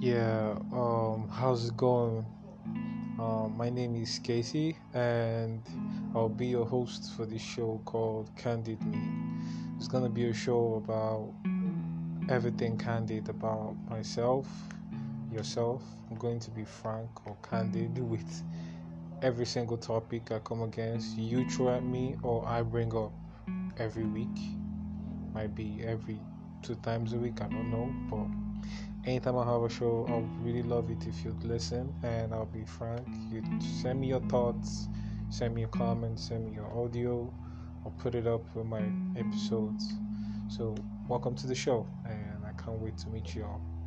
Yeah, um, how's it going? Um, my name is Casey, and I'll be your host for this show called Candid Me. It's gonna be a show about everything candid about myself, yourself. I'm going to be frank or candid with every single topic I come against. You throw at me, or I bring up every week. Might be every two times a week, I don't know, but anytime I have a show, I'll mm. really love it if you'd listen. And I'll be frank, you send me your thoughts, send me your comments, send me your audio. I'll put it up with my mm. episodes. So, welcome to the show, and I can't wait to meet you all.